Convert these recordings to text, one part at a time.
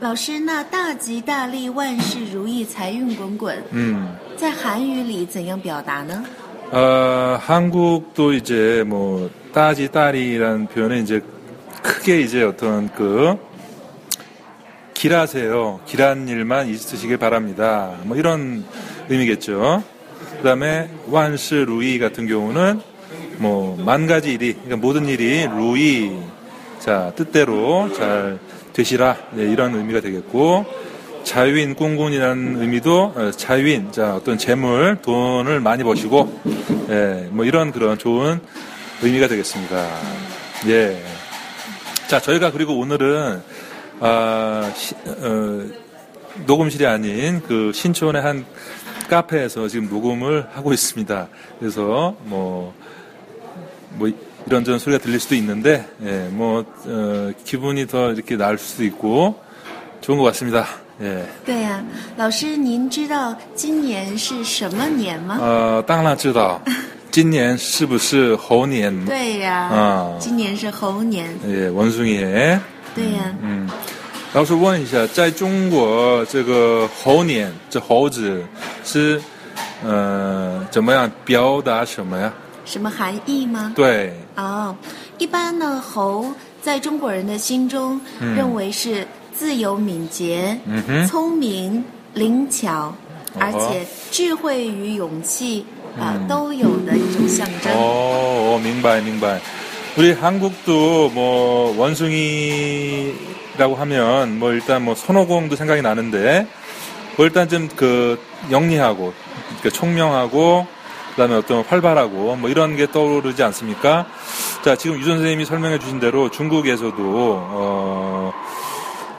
老师，那大吉大利，万事如意，财运滚滚， 음. 在韩语里怎样表达呢？ 어, 한국도 이제 뭐 따지 딸이라는 표현은 이제 크게 이제 어떤 그 길하세요. 길한 일만 있으시길 바랍니다. 뭐 이런 의미겠죠. 그다음에 완스 루이 같은 경우는 뭐 만 가지 일이 그러니까 모든 일이 루이 자 뜻대로 잘 되시라 네, 이런 의미가 되겠고 자유인 꽁군이라는 의미도 어, 자유인 자 어떤 재물 돈을 많이 버시고 예, 뭐 이런 그런 좋은 의미가 되겠습니다. 예. 자 저희가 그리고 오늘은 아, 시- 어, 녹음실이 아닌 그 신촌의 한 카페에서 지금 녹음을 하고 있습니다. 그래서 뭐, 뭐 이런저런 소리가 들릴 수도 있는데, 예, 뭐, 어, 기분이 더 이렇게 나을 수도 있고, 좋은 것 같습니다. 예. 对呀、老师，您知道今年是什么年吗？呃，当然知道，今年是不是猴年？对呀、啊今年是猴年。 예, 원숭이의 对呀、嗯，老师问一下，在中国这个猴年，这猴子是呃怎么样表达什么呀？ 什么含义吗？对，哦，一般呢，猴在中国人的心中认为是自由敏捷、嗯哼聪明、灵巧，哦而且智慧与勇气啊、都有的一种象征。 어, 어,明白,明白. 우리 한국도 뭐 원숭이라고 하면 뭐 일단 뭐 손오공도 생각이 나는데 뭐 일단 좀 그 영리하고 그 총명하고 그다음에 어떤 활발하고 뭐 이런 게 떠오르지 않습니까? 자 지금 유 선생님이 설명해 주신 대로 중국에서도 어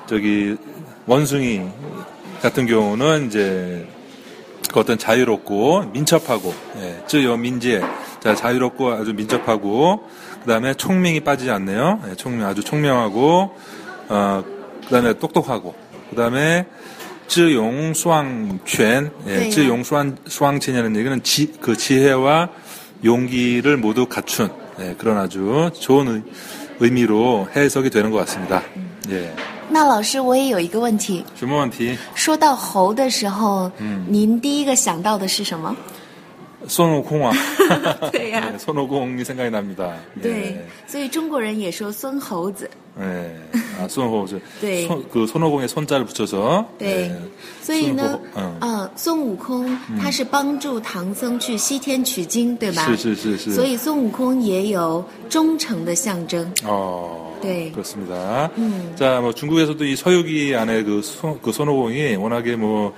저기 원숭이 같은 경우는 이제 그 어떤 자유롭고 민첩하고 예, 쯔요 민재 자 자유롭고 아주 민첩하고 그다음에 총명이 빠지지 않네요. 예, 총명 아주 총명하고 어 그다음에 똑똑하고 그다음에 쯔용 수왕权예, 네. 쯔용 수왕 수왕첸이라는 얘기는 지, 그 지혜와 용기를 모두 갖춘 예, 그런 아주 좋은 의, 의미로 해석이 되는 것 같습니다. 예. 那老师，我也有一个问题， 주문 티 说到猴的时候，嗯您第一个想到的是什么？ 손오공아 对呀、 예, 손오공이 생각이 납니다. 예. 对，所以中国人也说孙猴子。 예. 아, 손호, 네. 손, 그 손오공에 손자를 붙여서. 对 예. ，所以呢 孙悟，空呃，孙悟空他是帮助唐僧去西天取经，对吧？是是是是所以孙悟空也有忠诚的象征。 어. 네. 그렇습니다. 음. 자, 뭐 중국에서도 이 서유기 안에 그, 손, 그 손오공이 워낙에 뭐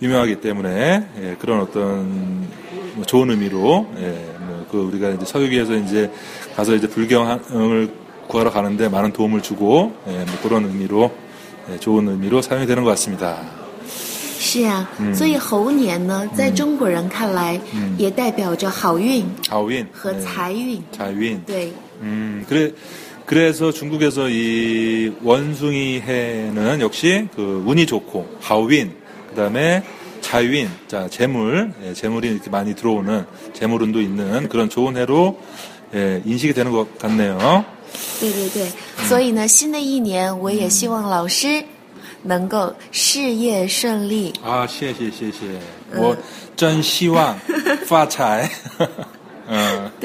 유명하기 때문에 예, 그런 어떤 뭐 좋은 의미로 예, 뭐그 우리가 이제 서유기에서 이제 가서 이제 불경을 구하러 가는데 많은 도움을 주고 예, 뭐 그런 의미로 예, 좋은 의미로 사용이 되는 것 같습니다. 是啊，所以猴年呢，在中国人看来，也代表着好运 하윈 和 예, 财运。 자윈 对， 음, 그래, 그래서 중국에서 이 원숭이 해는 역시 그 운이 좋고, 하윈, 그 다음에 자윈, 자, 재물, 예, 재물이 이렇게 많이 들어오는 재물운도 있는 그런 좋은 해로 예, 인식이 되는 것 같네요. 对对对，所以呢，新的一年，我也希望老师能够事业顺利。 아, 谢谢,谢谢. 뭐, 真希望发财. 어,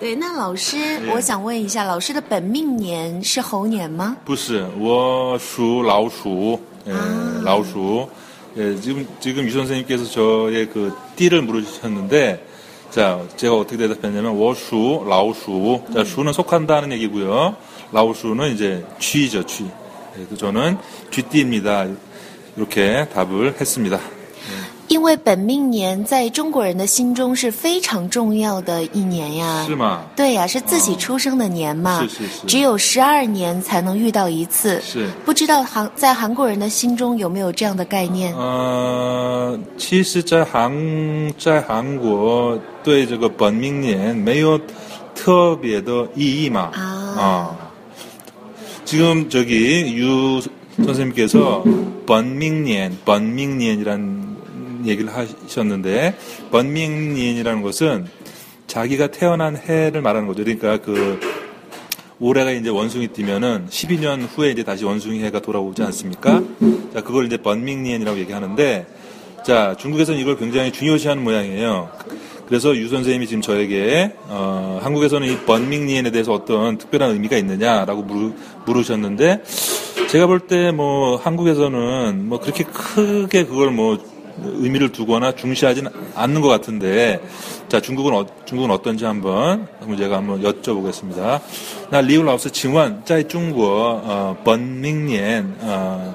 对，那老师，我想问一下，老师的本命年是猴年吗？不是我属老鼠，呃，啊老鼠， 예, 지금 지금 유 선생님께서 저의 그 띠를 물으셨는데 자 제가 어떻게 대답했냐면 워슈 라오슈 자 슈는 속한다는 얘기고요 라오슈는 이제 쥐죠 쥐 그래서 저는 쥐띠입니다 이렇게 답을 했습니다 因为本命年在中国人的心中是非常重要的一年呀。是吗？对呀，是自己出生的年嘛。是是是只有十二年才能遇到一次。是不知道韩在韩国人的心中有没有这样的概念？呃，其实，在韩在韩国对这个本命年没有特别的意义嘛。 아. 어. 지금 저기 유 선생님께서 번밍년, 번밍년이란 얘기를 하셨는데 번밍년이라는 것은 자기가 태어난 해를 말하는 거죠. 그러니까 그 올해가 이제 원숭이 뛰면은 12년 후에 이제 다시 원숭이 해가 돌아오지 않습니까? 자, 그걸 이제 번밍니엔이라고 얘기하는데, 자, 중국에서는 이걸 굉장히 중요시하는 모양이에요. 그래서 유 선생님이 지금 저에게, 어, 한국에서는 이 번밍니엔에 대해서 어떤 특별한 의미가 있느냐라고 물으, 물으셨는데, 제가 볼 때 뭐, 한국에서는 뭐 그렇게 크게 그걸 뭐, 의미를 두거나 중시하지는 않는 것 같은데, 자, 중국은, 어, 중국은 어떤지 한번, 한번 제가 한번 여쭤보겠습니다. 那李武老师，请问在中国，呃，本命年，呃，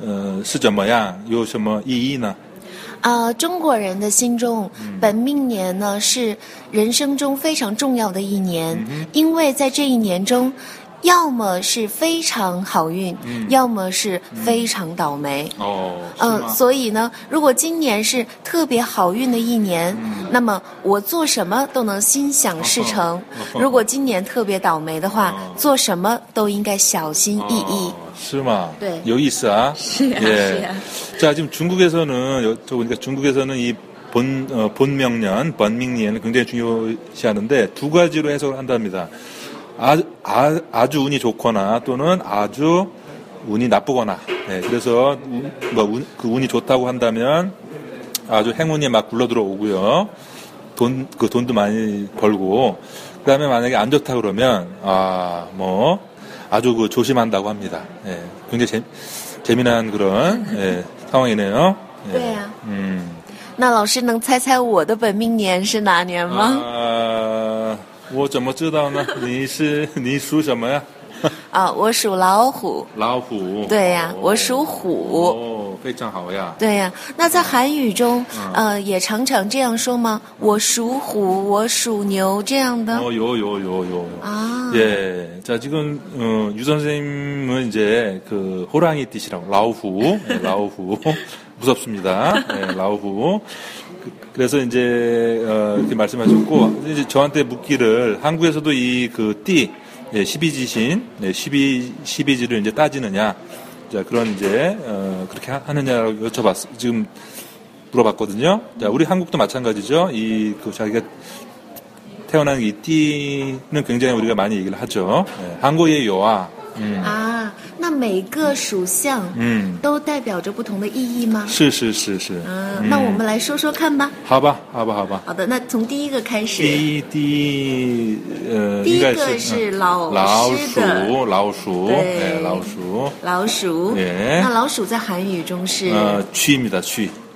呃，是怎么样？有什么意义呢？啊，中国人的心中，本命年呢是人生中非常重要的一年，因为在这一年中， 要么是非常好运，要么是非常倒霉。哦，嗯，所以呢，如果今年是特别好运的一年，那么我做什么都能心想事成；如果今年特别倒霉的话，做什么都应该小心翼翼。 어, 是吗？对有意思啊。是啊 예. 是啊 자, 지금 중국에서는 여- 저 보니까 중국에서는 이 본, 어, 본명년, 번밍년을 굉장히 중요시하는데 두 가지로 해석을 한답니다. 아, 아, 아주 운이 좋거나 또는 아주 운이 나쁘거나. 네, 그래서 운- 뭐 운- 그 운이 좋다고 한다면 아주 행운이 막 굴러 들어오고요. 돈, 그 돈도 많이 벌고. 그 다음에 만약에 안 좋다 그러면, 아, 뭐, 아주 그 조심한다고 합니다. 예, 굉장히 재, 재미난 그런, 예, 상황이네요. 예. 对呀、 음. 那老师能猜猜我的本命年是哪年吗？ 아, 我怎么知道呢？你是你属什么呀？啊，我属老虎。老虎。对呀、我属虎。哦，非常好呀。对呀、那在韩语中，呃，也常常这样说吗？我属虎，我属牛这样的。 어, 요, 요, 요, 요. 아. 예. 자, 지금, 어, 유 선생님은 이제 그 호랑이 띠시라고, 라오후. 예, 라오후. 무섭습니다. 예, 라오후. 그- 그래서 이제, 어, 이렇게 말씀하셨고, 이제 저한테 묻기를 한국에서도 이 그 띠, 예, 12지신, 예, 12, 12지를 이제 따지느냐. 자, 그런 이제, 어, 그렇게 하- 하느냐라고 여쭤봤, 지금 물어봤거든요. 자, 우리 한국도 마찬가지죠. 이, 그 자기가 태어난 이 띠는 굉장히 우리가 많이 얘기를 하죠. 예, 한국의 요아. 음, 啊，那每个属相 음, 都代表着不同的意义吗？是是是是。嗯，那我们来说说看吧。好吧，好吧，好吧。好的，那从第一个开始。第一第一呃，第一应该个是嗯老老师的鼠，老鼠，对哎，老鼠，老鼠，예 那老鼠在韩语中是、呃，쥐입니다，쥐，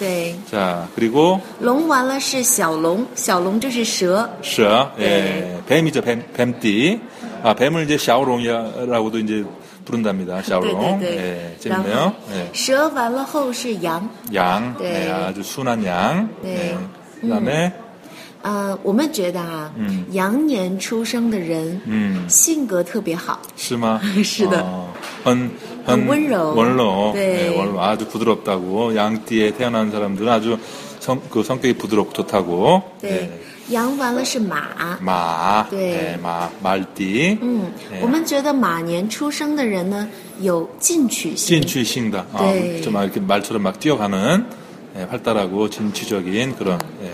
对， 자, 그리고 龙完了是小龙，小龙就是蛇， 셔, 예, 네. 뱀이죠, 뱀, 뱀띠. 아, 뱀을 이제 샤오롱이라고도 이제 부른답니다. 샤오롱. 对对对 예, 然 재밌네요. 后 예. 蛇完了后是羊， 양, 네. 예, 아주 순한 양. 네. 예. 그다음에 呃，我们觉得啊，嗯羊年出生的人， 음, 性格特别好， 심마. 是的 어, 헌, 헌温柔. 원로. 네. 예, 원로. 아주 부드럽다고. 양띠에 태어난 사람들은 아주 성, 그 성격이 부드럽고 좋다고. 对 예. ，羊完了是马， 마, 네. 예, 마, 말띠. 嗯， 네. 我们觉得马年出生的人呢，有进取心， 진취신다. 아, 네. 좀 막 이렇게 말처럼 막 뛰어가는 예, 활달하고 진취적인 그런 예,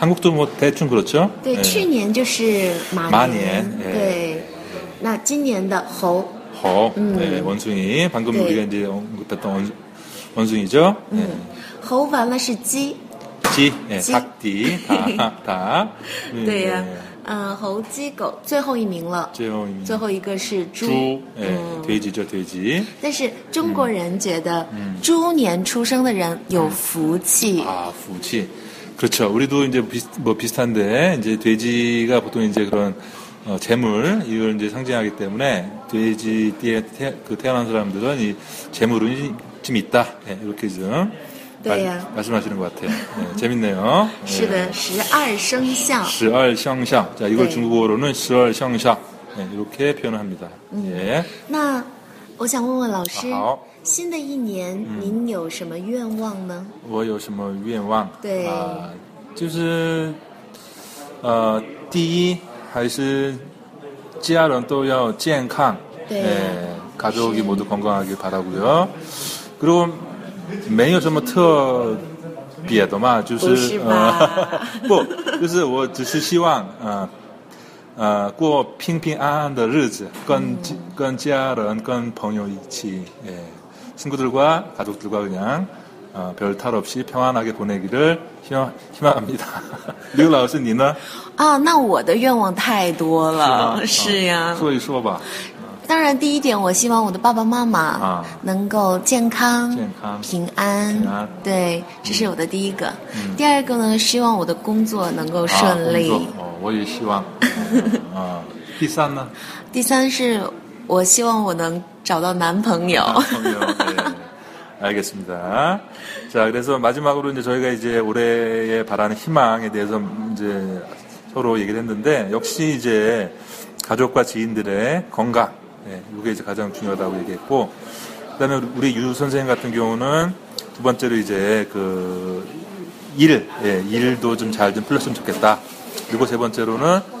한국도 뭐 대충 그렇죠? 对， 예. 去年就是马马年，年哎对。那今年的猴， 허, 음. 네, 원숭이. 방금 네. 우리가 이제 언급했던 원, 원숭이죠? 네. 猴完了是鸡， 지, 네, 지. 닭띠, 다, 다. 네, 对呀、 네. 嗯、猴、鸡、狗，最后一名了， 제용 最后一个是猪。 주, 네, 嗯， 돼지죠, 돼지. 但是中国人觉得猪年出生的人有福气， 아, fu치. 그렇죠. 우리도 이제 비, 뭐 비슷한데, 이제 돼지가 보통 이제 그런, 어, 재물, 이걸 이제 상징하기 때문에, 돼지띠에 태, 그 태어난 사람들은 이 재물은 좀 있다. 네, 이렇게 좀. 네, 말- 야. 말씀하시는 것 같아요. 네, 재밌네요. 是的，十二生肖。 十二相相. 자, 이걸 네. 중국어로는 十二相相. 네, 이렇게 표현을 합니다. 음. 예. 那我想问问老师，好 新的一年您有什么愿望呢？我有什么愿望？对啊，就是呃，第一还是家人都要健康， 네. 예, 가족이 모두 건강하길 바라고요. 그리고 没有什么特别的嘛，就是不是吧呃不，就是我只是希望呃呃过平平安安的日子，跟、跟家人、跟朋友一起， 예, 친구들과 가족들과 그냥 어, 별 탈 없이 평안하게 보내기를 희망, 희망합니다. 刘老师你呢？啊，那我的愿望太多了，是呀。说一说吧。当然，第一点，我希望我的爸爸妈妈啊能够健康、健康平安。平安对，这是我的第一个。第二个呢，希望我的工作能够顺利。 아, 工作哦，我也希望。啊，第三呢？第三是我希望我能 找到 남편요. 알겠습니다. 자, 그래서 마지막으로 이제 저희가 이제 올해에 바라는 희망에 대해서 이제 서로 얘기를 했는데 역시 이제 가족과 지인들의 건강, 예, 이게 이제 가장 중요하다고 얘기했고, 그다음에 우리 유 선생 같은 경우는 두 번째로 이제 그 일, 예, 일도 좀 잘좀 좀 풀렸으면 좋겠다. 그리고 세 번째로는